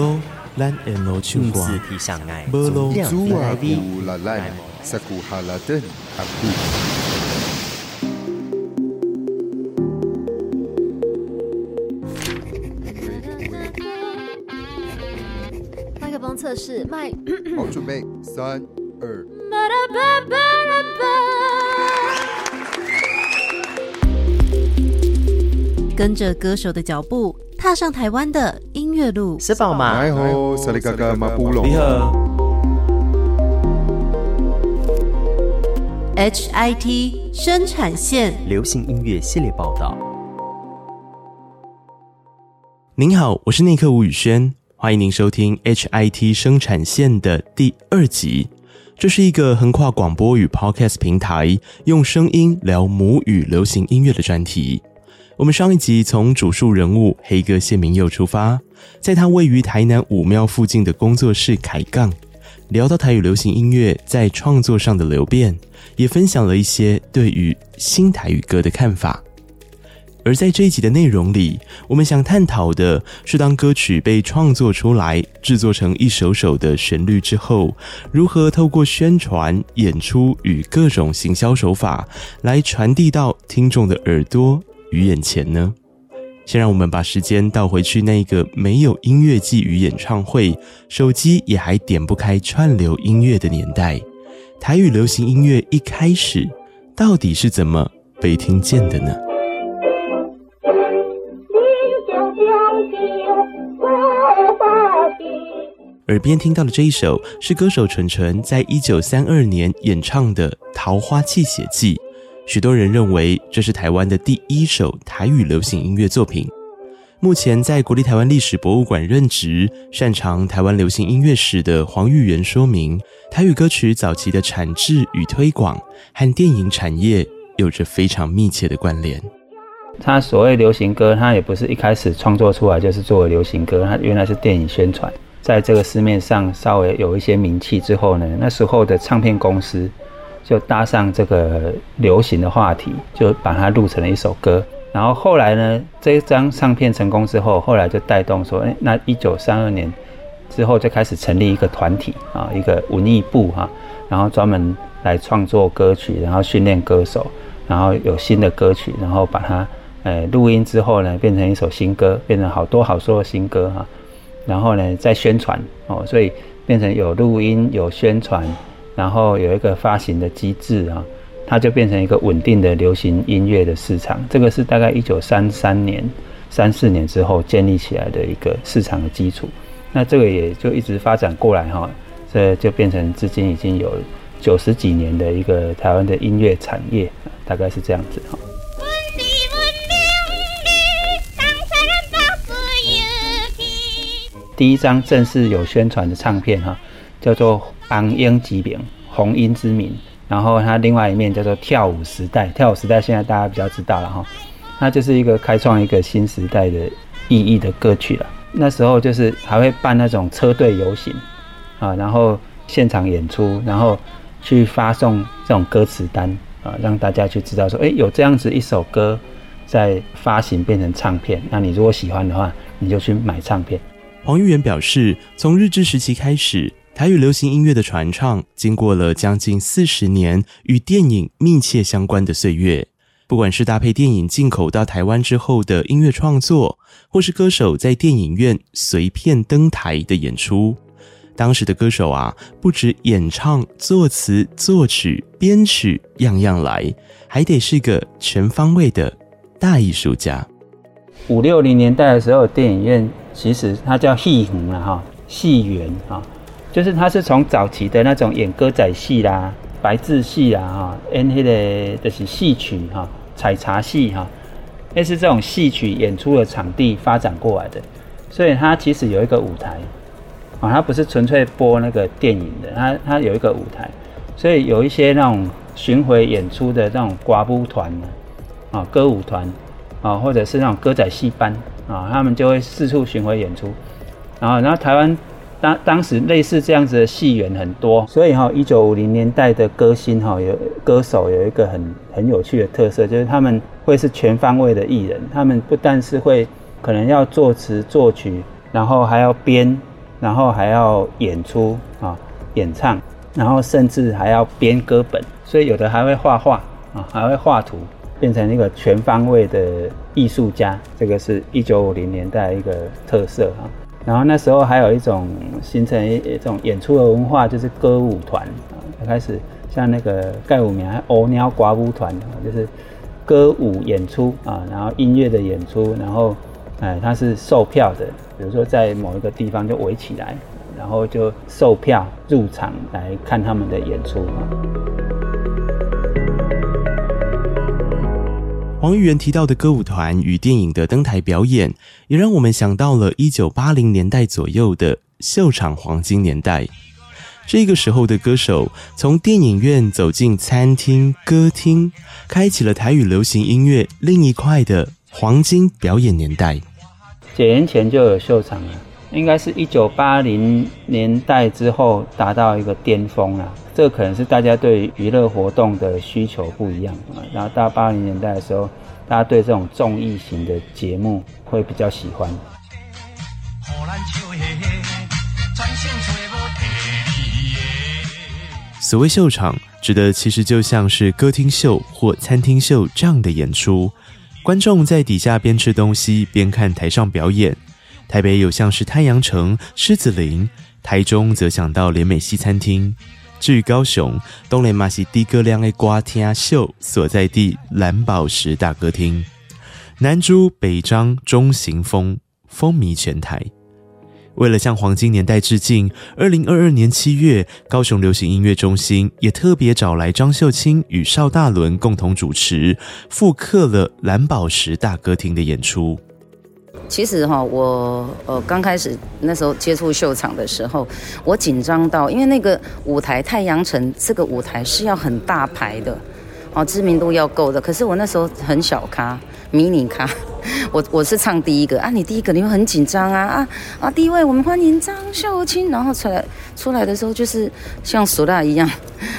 路，咱沿路唱歌，无路阻啊乌拉兰，萨古哈拉登阿古。麦克风测试，麦。好，准备，三二。跟着歌手的脚步，踏上台湾的音乐路。是宝吗？你好，你好。HIT 生产线流行音乐系列报道。您好，我是内克吴宇轩，欢迎您收听 HIT 生产线的第二集。这是一个横跨广播与 Podcast 平台，用声音聊母语流行音乐的专题。我们上一集从主述人物黑哥谢明佑出发，在他位于台南武庙附近的工作室开杠，聊到台语流行音乐在创作上的流变，也分享了一些对于新台语歌的看法。而在这一集的内容里，我们想探讨的是，当歌曲被创作出来、制作成一首首的旋律之后，如何透过宣传、演出与各种行销手法，来传递到听众的耳朵。与眼前呢？先让我们把时间倒回去那个没有音乐季与演唱会，手机也还点不开串流音乐的年代。台语流行音乐一开始到底是怎么被听见的呢？耳边听到的这一首是歌手纯纯在一九三二年演唱的《桃花泣血记》。许多人认为这是台湾的第一首台语流行音乐作品。目前在国立台湾历史博物馆任职、擅长台湾流行音乐史的黄玉元说明，台语歌曲早期的产制与推广和电影产业有着非常密切的关联。他所谓流行歌，他也不是一开始创作出来就是作为流行歌，他原来是电影宣传，在这个市面上稍微有一些名气之后呢，那时候的唱片公司。就搭上这个流行的话题，就把它录成了一首歌。然后后来呢，这张唱片成功之后，后来就带动说，哎，那一九三二年之后就开始成立一个团体啊，一个文艺部哈，然后专门来创作歌曲，然后训练歌手，然后有新的歌曲，然后把它呃录音之后呢，变成一首新歌，变成好多好多的新歌哈。然后呢，再宣传哦，所以变成有录音有宣传。然后有一个发行的机制啊，它就变成一个稳定的流行音乐的市场。这个是大概一九三三年、三四年之后建立起来的一个市场的基础。那这个也就一直发展过来哈，这就变成至今已经有九十几年的一个台湾的音乐产业，大概是这样子哈。第一张正式有宣传的唱片哈，叫做。红鹰之名，红鹰之名，然后它另外一面叫做跳舞时代，跳舞时代现在大家比较知道了哈，那就是一个开创一个新时代的意义的歌曲了。那时候就是还会办那种车队游行啊，然后现场演出，然后去发送这种歌词单啊，让大家去知道说，哎，有这样子一首歌在发行变成唱片，那你如果喜欢的话，你就去买唱片。黄玉元表示，从日治时期开始。台语流行音乐的传唱，经过了将近四十年与电影密切相关的岁月。不管是搭配电影进口到台湾之后的音乐创作，或是歌手在电影院随便登台的演出，当时的歌手啊，不止演唱、作词、作曲、编曲，样样来，还得是个全方位的大艺术家。五六零年代的时候，电影院其实它叫戏园了哈，戏园哈。就是他是从早期的那种演歌仔戏啦、白字戏啦，哈，演那个就是戏曲哈、采茶戏哈，类似这种戏曲演出的场地发展过来的，所以它其实有一个舞台，啊，它不是纯粹播那个电影的，它它有一个舞台，所以有一些那种巡回演出的那种歌舞团啊，歌舞团啊，或者是那种歌仔戏班啊，他们就会四处巡回演出，然后然后台湾。当当时类似这样子的戏园很多，所以哈，一九五零年代的歌星哈，有歌手有一个很很有趣的特色，就是他们会是全方位的艺人。他们不但是会可能要作词作曲，然后还要编然后还要演出啊，演唱，然后甚至还要编歌本，所以有的还会画画啊，还会画图，变成一个全方位的艺术家。这个是一九五零年代一个特色啊。然后那时候还有一种形成一一种演出的文化，就是歌舞团啊，开始像那个盖武名欧鸟寡舞团，就是歌舞演出啊，然后音乐的演出，然后哎，它是售票的，比如说在某一个地方就围起来，然后就售票入场来看他们的演出啊。黄玉元提到的歌舞团与电影的登台表演，也让我们想到了一九八零年代左右的秀场黄金年代。这个时候的歌手从电影院走进餐厅、歌厅，开启了台语流行音乐另一块的黄金表演年代。几年前就有秀场了，应该是一九八零年代之后达到一个巅峰了。这可能是大家对娱乐活动的需求不一样啊。然后到八零年代的时候，大家对这种综艺型的节目会比较喜欢。所谓秀场，指的其实就像是歌厅秀或餐厅秀这样的演出，观众在底下边吃东西边看台上表演。台北有像是太阳城、狮子林，台中则想到联美西餐厅。至于高雄，东雷马西低歌亮的歌厅秀所在地蓝宝石大歌厅，南珠北张中型风风靡全台。为了向黄金年代致敬，二零二二年七月，高雄流行音乐中心也特别找来张秀清与邵大伦共同主持，复刻了蓝宝石大歌厅的演出。其实哈，我呃刚开始那时候接触秀场的时候，我紧张到，因为那个舞台太阳城这个舞台是要很大牌的，哦，知名度要够的。可是我那时候很小咖，迷你咖，我我是唱第一个啊，你第一个你会很紧张啊啊啊！第一位我们欢迎张秀清，然后出来出来的时候就是像唢呐一样，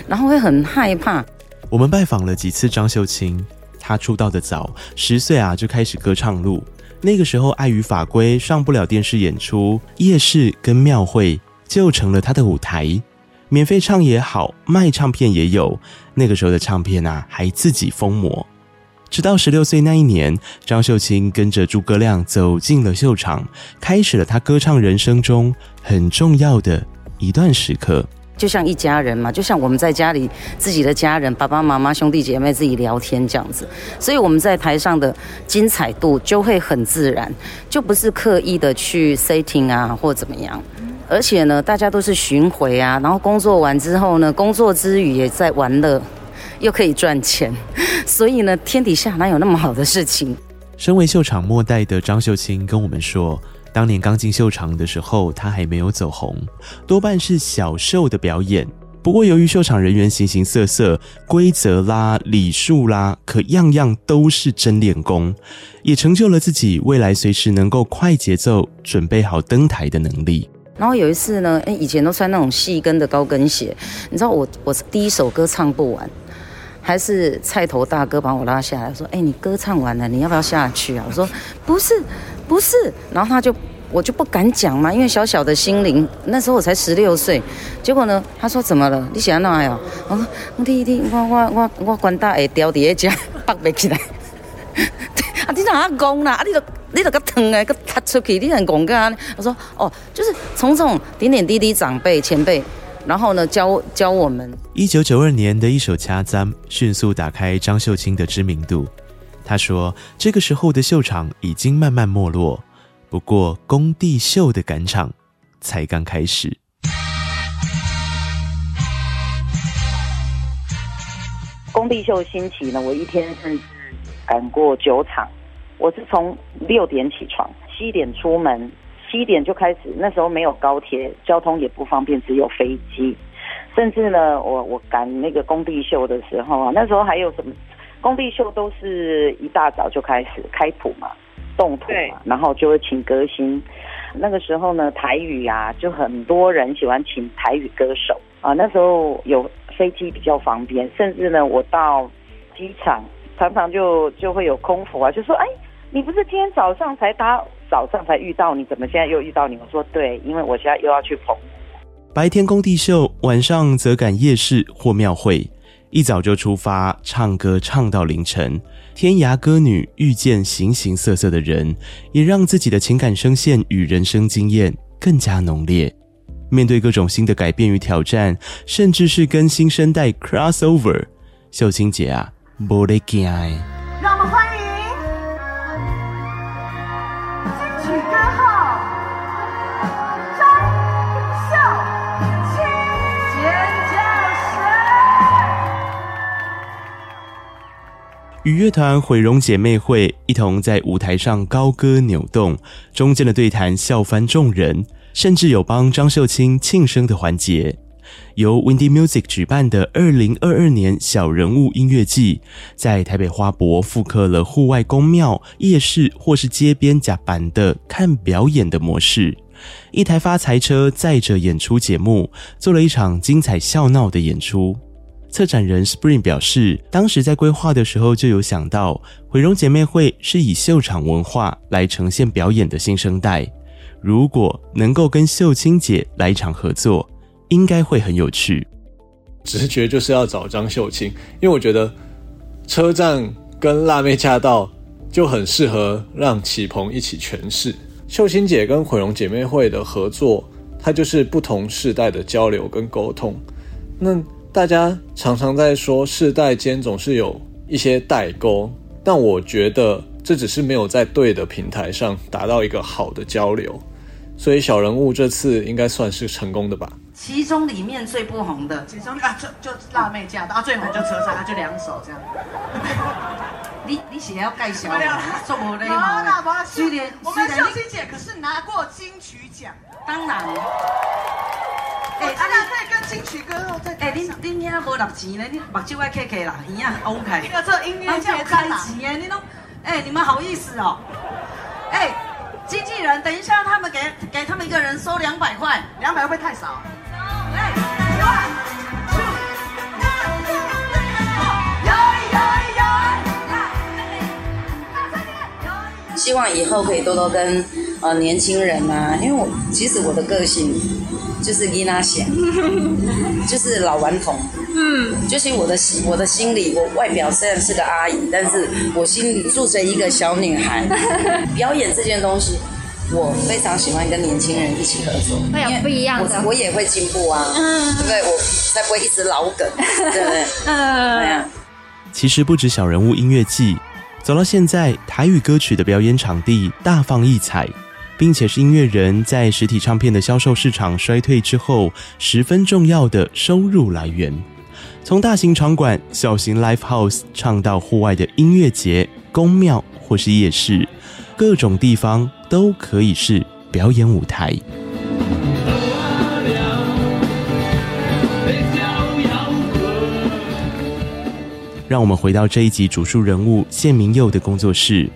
然后会很害怕。我们拜访了几次张秀清，他出道的早，十岁啊就开始歌唱路。那个时候，碍于法规上不了电视演出，夜市跟庙会就成了他的舞台。免费唱也好，卖唱片也有。那个时候的唱片啊，还自己封膜。直到十六岁那一年，张秀清跟着诸葛亮走进了秀场，开始了他歌唱人生中很重要的一段时刻。就像一家人嘛，就像我们在家里自己的家人，爸爸妈妈、兄弟姐妹自己聊天这样子，所以我们在台上的精彩度就会很自然，就不是刻意的去 setting 啊或怎么样。而且呢，大家都是巡回啊，然后工作完之后呢，工作之余也在玩乐，又可以赚钱，所以呢，天底下哪有那么好的事情？身为秀场末代的张秀清跟我们说。当年刚进秀场的时候，他还没有走红，多半是小秀的表演。不过由于秀场人员形形色色，规则啦、礼数啦，可样样都是真练功，也成就了自己未来随时能够快节奏准备好登台的能力。然后有一次呢，哎，以前都穿那种细跟的高跟鞋，你知道我我第一首歌唱不完，还是菜头大哥把我拉下来说：“哎，你歌唱完了，你要不要下去啊？”我说：“不是。”不是，然后他就我就不敢讲嘛，因为小小的心灵，那时候我才十六岁。结果呢，他说怎么了？你想要哪样？我说弟弟，我我我我关大会掉底下，拔不起来。啊，你哪讲啦？啊，你都你都个疼诶，个踏出去，你很讲干？我说哦，就是从这种点点滴滴长辈前辈，然后呢教教我们。一九九二年的一首《掐簪》迅速打开张秀清的知名度。他说：“这个时候的秀场已经慢慢没落，不过工地秀的赶场才刚开始。工地秀兴起呢，我一天甚至赶过九场。我是从六点起床，七点出门，七点就开始。那时候没有高铁，交通也不方便，只有飞机。甚至呢，我我赶那个工地秀的时候啊，那时候还有什么？”工地秀都是一大早就开始开谱嘛，动谱嘛，然后就会请歌星。那个时候呢，台语啊，就很多人喜欢请台语歌手啊。那时候有飞机比较方便，甚至呢，我到机场常常就就会有空服啊，就说：“哎，你不是今天早上才搭早上才遇到你，怎么现在又遇到你？我说对，因为我现在又要去澎湖。白天工地秀，晚上则赶夜市或庙会，一早就出发，唱歌唱到凌晨。天涯歌女遇见形形色色的人，也让自己的情感声线与人生经验更加浓烈。面对各种新的改变与挑战，甚至是跟新生代 crossover，秀清姐啊，没在怕。与乐团毁容姐妹会一同在舞台上高歌扭动，中间的对谈笑翻众人，甚至有帮张秀清庆生的环节。由 Windy Music 举办的二零二二年小人物音乐季，在台北花博复刻了户外公庙、夜市或是街边甲板的看表演的模式，一台发财车载着演出节目，做了一场精彩笑闹的演出。策展人 Spring 表示，当时在规划的时候就有想到，毁容姐妹会是以秀场文化来呈现表演的新生代，如果能够跟秀清姐来一场合作。应该会很有趣。直觉就是要找张秀清，因为我觉得车站跟辣妹驾到就很适合让启鹏一起诠释。秀清姐跟毁容姐妹会的合作，它就是不同世代的交流跟沟通。那大家常常在说世代间总是有一些代沟，但我觉得这只是没有在对的平台上达到一个好的交流。所以小人物这次应该算是成功的吧。其中里面最不红的，其中啊，就就辣妹嫁到，啊，最红就车上，啊，就两手这样。你你写要介绍，做我的嘛？虽然我们秀清姐可是拿过金曲奖，当然。哎，啊，那可以跟金曲歌后在。哎，恁恁遐无六钱呢？你目睭爱开开啦，耳啊凹开。这个做音乐节开钱，你都，哎，你们好意思哦？哎，经纪人，等一下，他们给给他们一个人收两百块，两百会不会太少？希望以后可以多多跟呃年轻人啊，因为我其实我的个性就是伊娜贤，就是老顽童，嗯，就是我的心我的心里，我外表虽然是个阿姨，但是我心里住着一个小女孩。表演这件东西。我非常喜欢跟年轻人一起合作，会有不一样的，我，我也会进步啊，嗯、对不对？我才不会一直老梗，对不对？嗯，对啊。其实不止小人物音乐季，走到现在，台语歌曲的表演场地大放异彩，并且是音乐人在实体唱片的销售市场衰退之后，十分重要的收入来源。从大型场馆、小型 live house 唱到户外的音乐节、宫庙或是夜市，各种地方。都可以是表演舞台。让我们回到这一集主述人物谢明佑的工作室。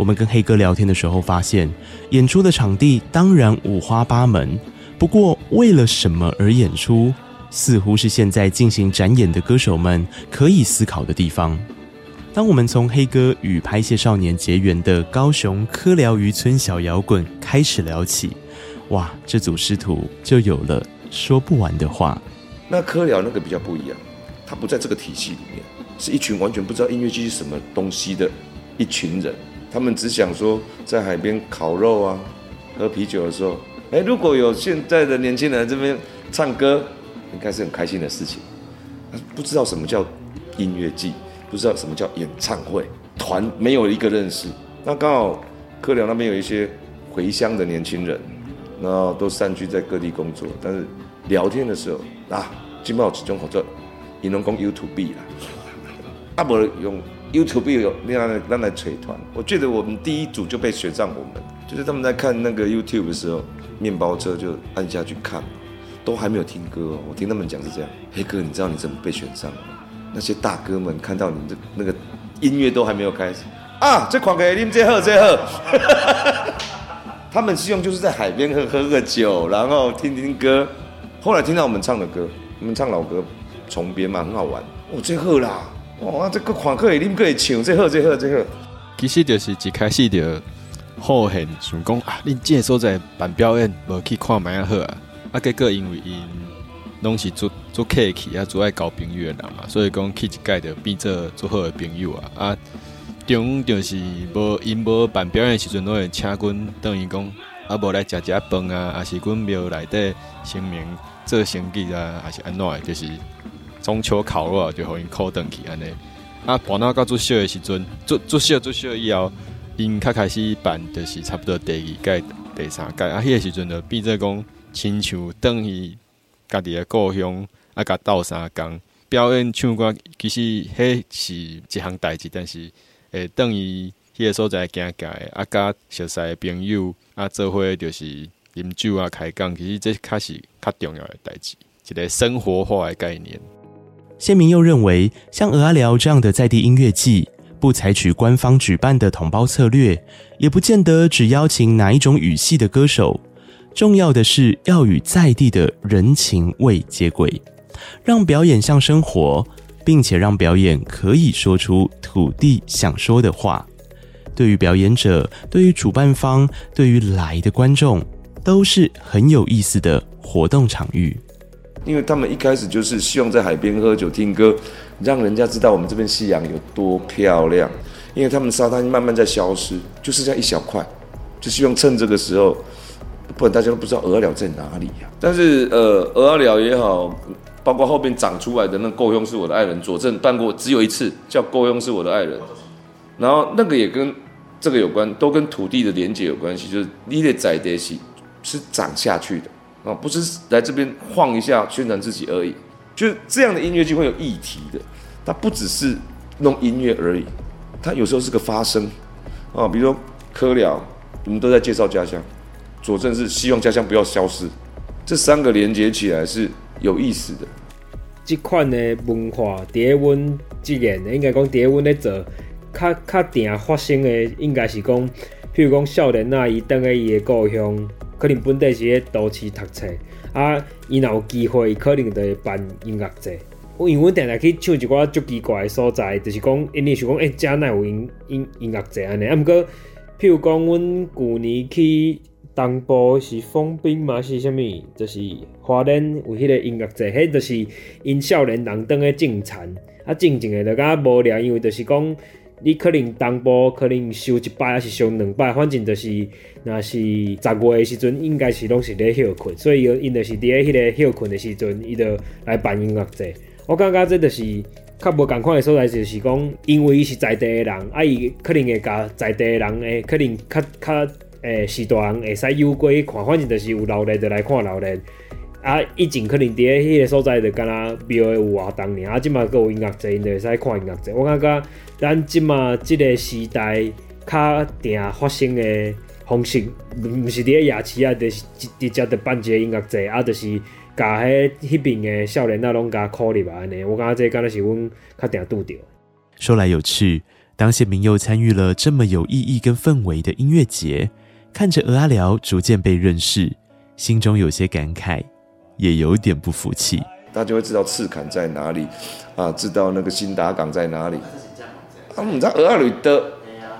我们跟黑哥聊天的时候发现，演出的场地当然五花八门，不过为了什么而演出，似乎是现在进行展演的歌手们可以思考的地方。当我们从黑哥与拍戏少年结缘的高雄科寮渔村小摇滚开始聊起，哇，这组师徒就有了说不完的话。那科寮那个比较不一样，他不在这个体系里面，是一群完全不知道音乐剧是什么东西的一群人，他们只想说在海边烤肉啊，喝啤酒的时候，哎，如果有现在的年轻人在这边唱歌，应该是很开心的事情。不知道什么叫音乐季。不知道什么叫演唱会团，没有一个认识。那刚好科寮那边有一些回乡的年轻人，然后都散居在各地工作。但是聊天的时候啊，基本上这种合作，你能讲 YouTube 啦，啊不用 YouTube 有那样让来吹团。我记得我们第一组就被选上，我们就是他们在看那个 YouTube 的时候，面包车就按下去看，都还没有听歌哦。我听他们讲是这样，黑哥，你知道你怎么被选上吗？那些大哥们看到你的那个音乐都还没有开始啊，这款给你们最后最后，他们希望就是在海边喝喝个酒，然后听听歌。后来听到我们唱的歌，我们唱老歌，重编嘛，很好玩。哦，最后啦，哇，这个款可以你们可以唱，最好最好最好。其实就是一开始就好恨，想讲啊，恁这个所在办表演，无去看麦啊好啊，啊结果因为因拢是做做客气啊，做爱交朋友的人嘛，所以讲去一届就变做做好的朋友啊，啊，中就是无因无办表演的时阵，拢会请阮等于讲啊，无来食食饭啊，啊是阮庙内底声明做生意啊，还是安怎的，就是中秋烤肉，就互因扣登去安尼，啊，搬到到做小的时阵，做做小做小以后。因较开始办，就是差不多第二届、第三届啊。迄个时阵就变做讲，亲像等于家己的故乡啊，甲斗相共表演唱歌，其实迄是一项代志，但是诶，等于迄个所在行行的啊，甲熟悉的朋友啊，做伙就是饮酒啊、开讲，其实这较是较重要的代志，一个生活化的概念。谢铭祐认为，像蚵仔寮这样的在地音乐季。不采取官方举办的统包策略，也不见得只邀请哪一种语系的歌手。重要的是要与在地的人情味接轨，让表演像生活，并且让表演可以说出土地想说的话。对于表演者，对于主办方，对于来的观众，都是很有意思的活动场域。因为他们一开始就是希望在海边喝酒听歌，让人家知道我们这边夕阳有多漂亮。因为他们沙滩慢慢在消失，就剩下一小块，就希望趁这个时候，不然大家都不知道鹅寮在哪里呀、啊。但是呃，鹅寮也好，包括后面长出来的那够用是我的爱人，佐证办过只有一次，叫够用是我的爱人。然后那个也跟这个有关，都跟土地的连接有关系，就是你的在地是是长下去的。啊，不是来这边晃一下宣传自己而已，就是这样的音乐就会有议题的，它不只是弄音乐而已，它有时候是个发声啊，比如说蚵寮，我们都在介绍家乡，佐证是希望家乡不要消失，这三个连接起来是有意思的。这款的文化，第一温这年应该讲第一温在做，较较定发生的应该是讲，譬如讲少年啊，伊等下伊的故乡。可能本地是咧都市读册，啊，伊若有机会，可能就会办音乐节。我因为定定去唱一寡足奇怪诶所在，就是讲，因为想讲，诶、欸，遮哪有音音音乐节安尼。啊，毋过，譬如讲，阮旧年去东部是封冰嘛，是啥物？就是花莲有迄个音乐节，迄就是因少年人当诶种田，啊，静静诶就较无聊，因为就是讲。你可能东部可能收一摆，还是收两摆，反正就是，若是十月的时阵，应该是拢是咧休困，所以因就是伫咧迄个休困的时阵，伊就来办音乐节。我感觉这就是较无共款的所在，就是讲，因为伊是在地的人，啊，伊可能会甲在地的人诶，可能较较诶，时大人会使有过去看，反正就是有闹热就来看闹热。啊，以前可能伫咧迄个所在就敢若庙有活动尔，啊，即马阁有音乐节，因就会使看音乐节。我感觉咱即马即个时代较定发生的方式，毋是伫咧夜市啊，就是直接着办一个音乐节，啊，就是甲迄迄边的少年仔拢甲考入来安尼。我感觉这敢若是阮较定拄着。说来有趣，当谢铭祐参与了这么有意义跟氛围的音乐节，看着蚵仔寮逐渐被认识，心中有些感慨。也有点不服气，大家会知道赤崁在哪里啊？知道那个新达港在哪里？啊，唔知蚵仔寮的，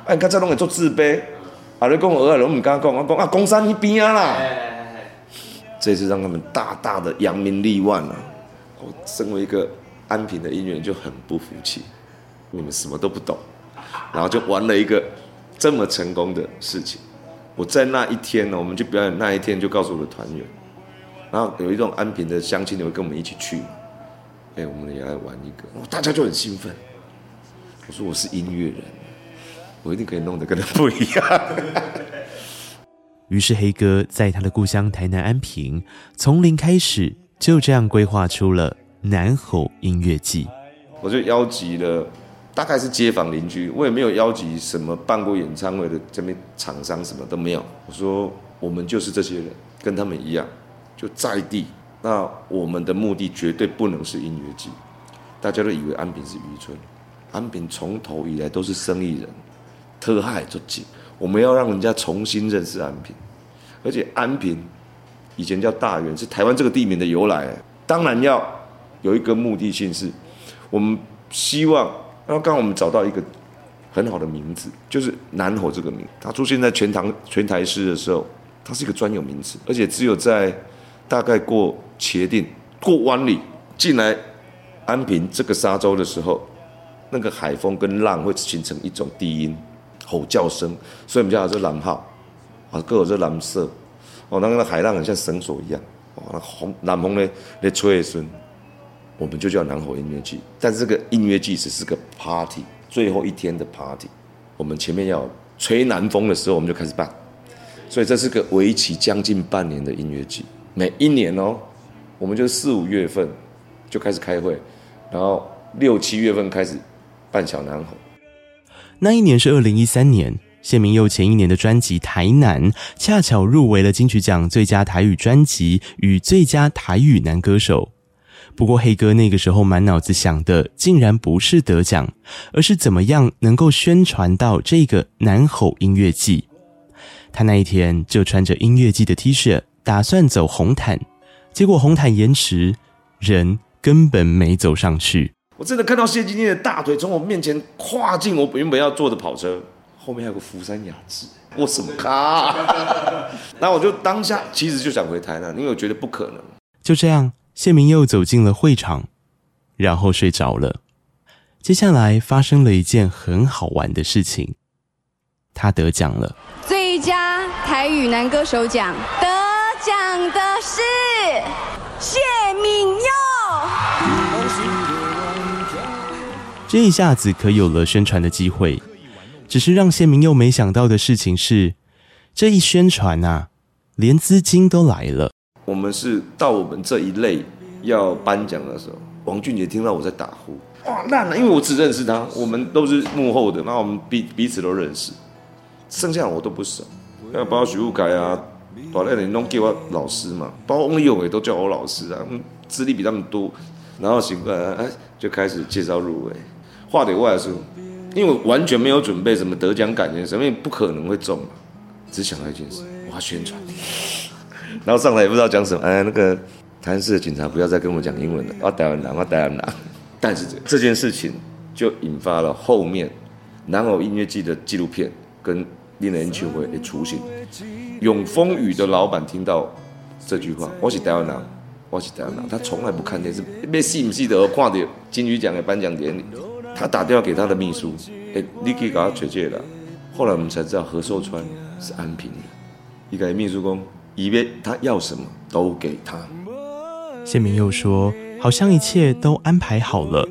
哎，你看这拢会做自卑，啊，你讲蚵仔寮，我唔敢讲，我讲啊，公山那边啊啦。这次让他们大大的扬名立万了。我身为一个安平的音乐人就很不服气，你们什么都不懂，然后就玩了一个这么成功的事情。我在那一天呢，我们去表演那一天就告诉我的团员。然后有一种安平的乡亲，你会跟我们一起去，哎，我们也来玩一个，大家就很兴奋。我说我是音乐人，我一定可以弄得跟他不一样。于是黑哥在他的故乡台南安平，从零开始，就这样规划出了南吼音乐季。我就邀集了，大概是街坊邻居，我也没有邀集什么办过演唱会的这边厂商，什么都没有。我说我们就是这些人，跟他们一样。就在地，那我们的目的绝对不能是音乐季。大家都以为安平是渔村，安平从头以来都是生意人，特海做紧。我们要让人家重新认识安平，而且安平以前叫大园，是台湾这个地名的由来。当然要有一个目的性是，我们希望，然后刚刚我们找到一个很好的名字，就是南吼这个名。它出现在全唐全台诗的时候，它是一个专有名词，而且只有在大概过茄萣、过湾里进来安平这个沙洲的时候，那个海风跟浪会形成一种低音吼叫声，所以我们叫它是蓝号啊，各有这蓝色哦，那个海浪很像绳索一样哦，那红南风呢那吹的时候，我们就叫南吼音乐季。但是这个音乐季只是个 party，最后一天的 party，我们前面要吹南风的时候，我们就开始办，所以这是个为期将近半年的音乐季。每一年哦，我们就四五月份就开始开会，然后六七月份开始办小南吼。那一年是二零一三年，谢明佑前一年的专辑《台南》恰巧入围了金曲奖最佳台语专辑与最佳台语男歌手。不过黑哥那个时候满脑子想的，竟然不是得奖，而是怎么样能够宣传到这个南吼音乐季。他那一天就穿着音乐季的 T 恤。打算走红毯，结果红毯延迟，人根本没走上去。我真的看到谢金燕的大腿从我面前跨进我原本要坐的跑车，后面还有个福山雅治，我什么咖、啊？那我就当下其实就想回台南，因为我觉得不可能。就这样，谢明又走进了会场，然后睡着了。接下来发生了一件很好玩的事情，他得奖了，最佳台语男歌手奖得。讲的是谢明佑，这一下子可有了宣传的机会。只是让谢明佑没想到的事情是，这一宣传啊，连资金都来了。我们是到我们这一类要颁奖的时候，王俊杰听到我在打呼，哇烂了，因为我只认识他，我们都是幕后的，那我们彼彼此都认识，剩下的我都不熟，要包括许富凯啊。大那人都叫我老师嘛，包括翁立友也都叫我老师啊，资历比他们多，然后醒过来，哎，就开始介绍入围。话得外说，因为我完全没有准备什么得奖感言，什么也不可能会中嘛，只想到一件事，我要宣传。然后上来也不知道讲什么，哎，那个台南市的警察不要再跟我讲英文了，我台湾人，我台湾人。但是这这件事情就引发了后面南偶音乐季的纪录片跟。令人庆会的雏形，永丰宇的老板听到这句话，我是台湾人，我是台湾人，他从来不看电视，没记不记得看到金曲奖的颁奖典礼，他打电话给他的秘书，哎，你可以给他确切了。后来我们才知道何寿川是安平的，一个秘书工，以为他要什么都给他。谢明又说，好像一切都安排好了。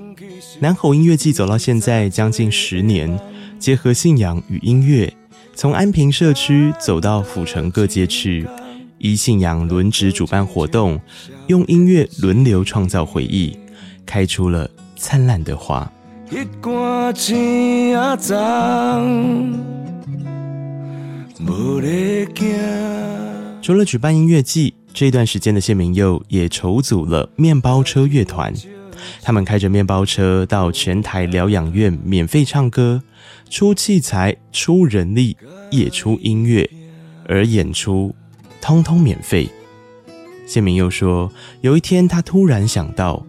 南吼音乐季走到现在将近十年，结合信仰与音乐。从安平社区走到府城各街区，依信仰轮值主办活动，用音乐轮流创造回忆，开出了灿烂的花。除了举办音乐季，这段时间的谢明佑也筹组了面包车乐团。他们开着面包车到全台疗养院免费唱歌，出器材、出人力，也出音乐，而演出通通免费。谢明又说，有一天他突然想到，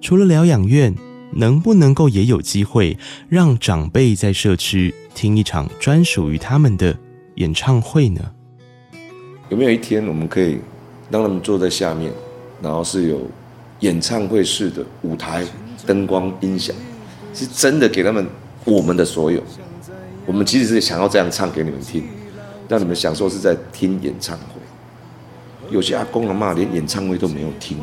除了疗养院，能不能够也有机会让长辈在社区听一场专属于他们的演唱会呢？有没有一天我们可以让他们坐在下面，然后是有。演唱会式的舞台、灯光、音响，是真的给他们我们的所有。我们其实是想要这样唱给你们听，让你们享受是在听演唱会。有些阿公阿嬷连演唱会都没有听，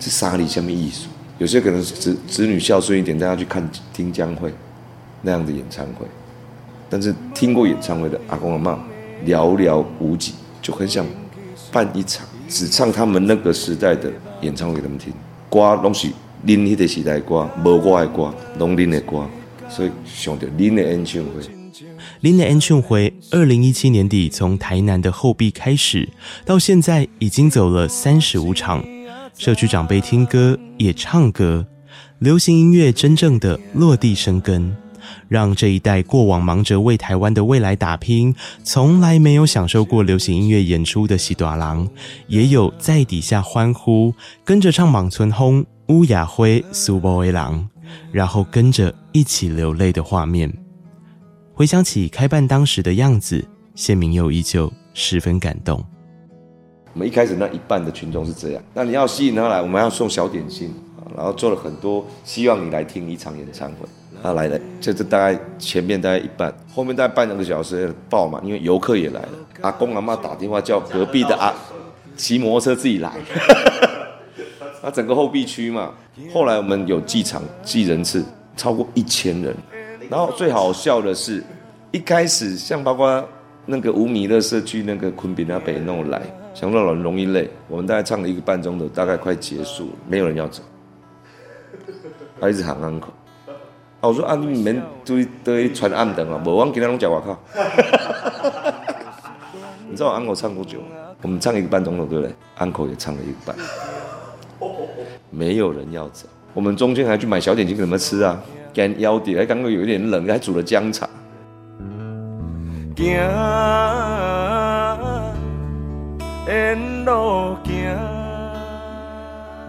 是沙里下面艺术。有些可能子子女孝顺一点，大家去看听江会那样的演唱会。但是听过演唱会的阿公阿嬷寥寥无几，就很想办一场只唱他们那个时代的演唱会给他们听。歌拢是恁迄个时代歌，无我的歌，拢恁的歌，所以想着恁的演唱会。恁的演唱会，二零一七年底从台南的后壁开始，到现在已经走了三十五场。社区长辈听歌也唱歌，流行音乐真正的落地生根，让这一代过往忙着为台湾的未来打拼，从来没有享受过流行音乐演出的喜大郎，也有在底下欢呼，跟着唱《莽村风》《乌雅辉》《苏波威郎》，然后跟着一起流泪的画面。回想起开办当时的样子，谢明佑依旧十分感动。我们一开始那一半的群众是这样，那你要吸引他来，我们要送小点心，然后做了很多，希望你来听一场演唱会。他来了，这这大概前面大概一半，后面大概半两个小时爆满，因为游客也来了。阿公阿妈打电话叫隔壁的阿骑摩托车自己来，那整个后壁区嘛。后来我们有计场计人次超过一千人，然后最好笑的是，一开始像包括那个五米乐社区那个昆比那北弄来。想到很容易累，我们大概唱了一个半钟头，大概快结束了，没有人要走，他一直喊安可。啊，我说啊，你们都都传暗灯啊，无忘给他拢讲我靠。你知道安可唱多久？我们唱一个半钟头，对不对？安可也唱了一个半，没有人要走。我们中间还去买小点心给他们吃啊，干腰底，还刚刚有一点冷，还煮了姜茶。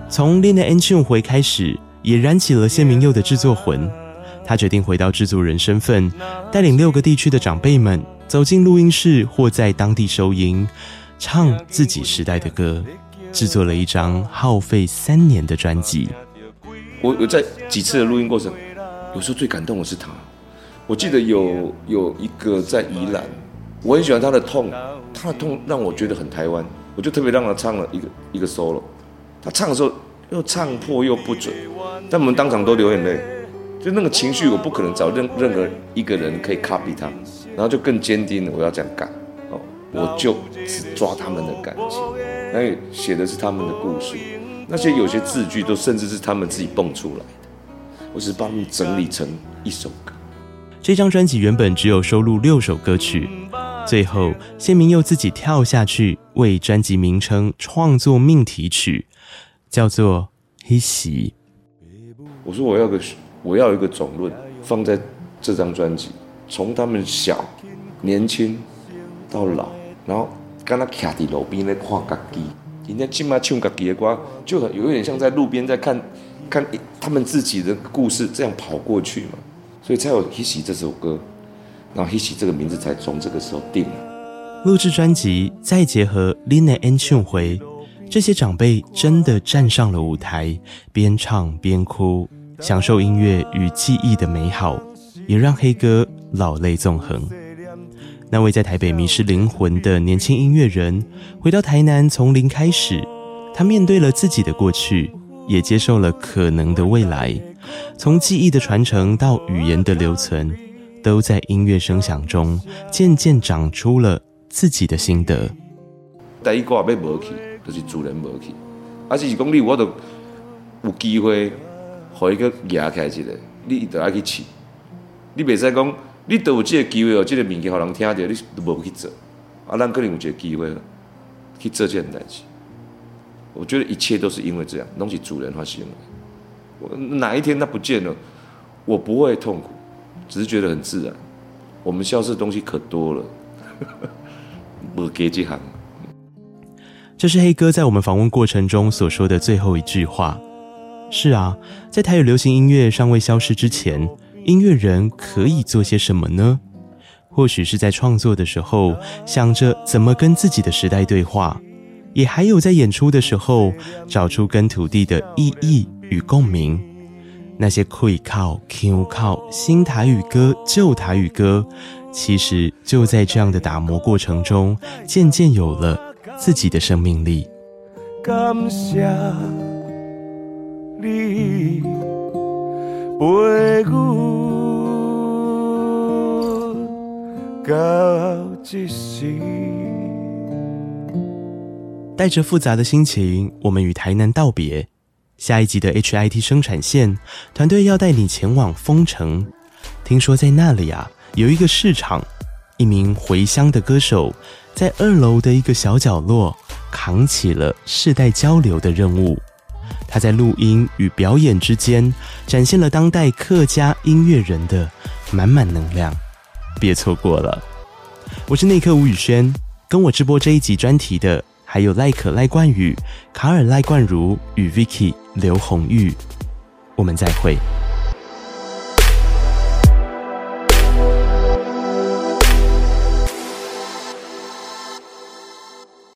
从《恋爱演唱会》开始，也燃起了谢明佑的制作魂。他决定回到制作人身份，带领六个地区的长辈们走进录音室或在当地收音，唱自己时代的歌，制作了一张耗费三年的专辑。我有在几次的录音过程，有时候最感动的是他。我记得有有一个在宜兰，我很喜欢他的痛。他的痛让我觉得很台湾，我就特别让他唱了一个一个 solo。他唱的时候又唱破又不准，但我们当场都流眼泪，就那个情绪我不可能找任任何一个人可以 copy 他，然后就更坚定了我要这样干，哦，我就只抓他们的感情，那写的是他们的故事，那些有些字句都甚至是他们自己蹦出来的，我只是帮他们整理成一首歌。这张专辑原本只有收录六首歌曲。最后，谢明又自己跳下去为专辑名称创作命题曲，叫做《黑席》。我说我要个，我要一个总论放在这张专辑，从他们小、年轻到老，然后跟他徛在路边来看家己，人家起码唱家己的歌，就很有点像在路边在看看他们自己的故事，这样跑过去嘛，所以才有《彼时》这首歌。然后，彼时这个名字才从这个时候定了。录制专辑，再结合《恋爱演唱会》，这些长辈真的站上了舞台，边唱边哭，享受音乐与记忆的美好，也让黑哥老泪纵横。那位在台北迷失灵魂的年轻音乐人，回到台南从零开始，他面对了自己的过去，也接受了可能的未来，从记忆的传承到语言的留存。都在音乐声响中渐渐长出了自己的心得。第一个要无去，就是主人无去。啊，是讲你我都有机会，可以去压开一个，你都要去试。你袂使讲，你都有这个机会哦，这个物件互人听到，你都无去做。啊，咱可能有这个机会去做这件代志。我觉得一切都是因为这样，拢是主人发生的。我哪一天他不见了，我不会痛苦。只是觉得很自然，我们消失的东西可多了，不给这行。这是黑哥在我们访问过程中所说的最后一句话。是啊，在台语流行音乐尚未消失之前，音乐人可以做些什么呢？或许是在创作的时候想着怎么跟自己的时代对话，也还有在演出的时候找出跟土地的意义与共鸣。那些可以靠、Q 靠新台语歌、旧台语歌，其实就在这样的打磨过程中，渐渐有了自己的生命力。感谢你陪我到这时。带着复杂的心情，我们与台南道别。下一集的 HIT 生产线团队要带你前往丰城，听说在那里啊有一个市场，一名回乡的歌手在二楼的一个小角落扛起了世代交流的任务。他在录音与表演之间展现了当代客家音乐人的满满能量，别错过了。我是内科吴宇轩，跟我直播这一集专题的。还有赖可赖冠宇、卡尔赖冠如与 Vicky 刘红玉，我们再会。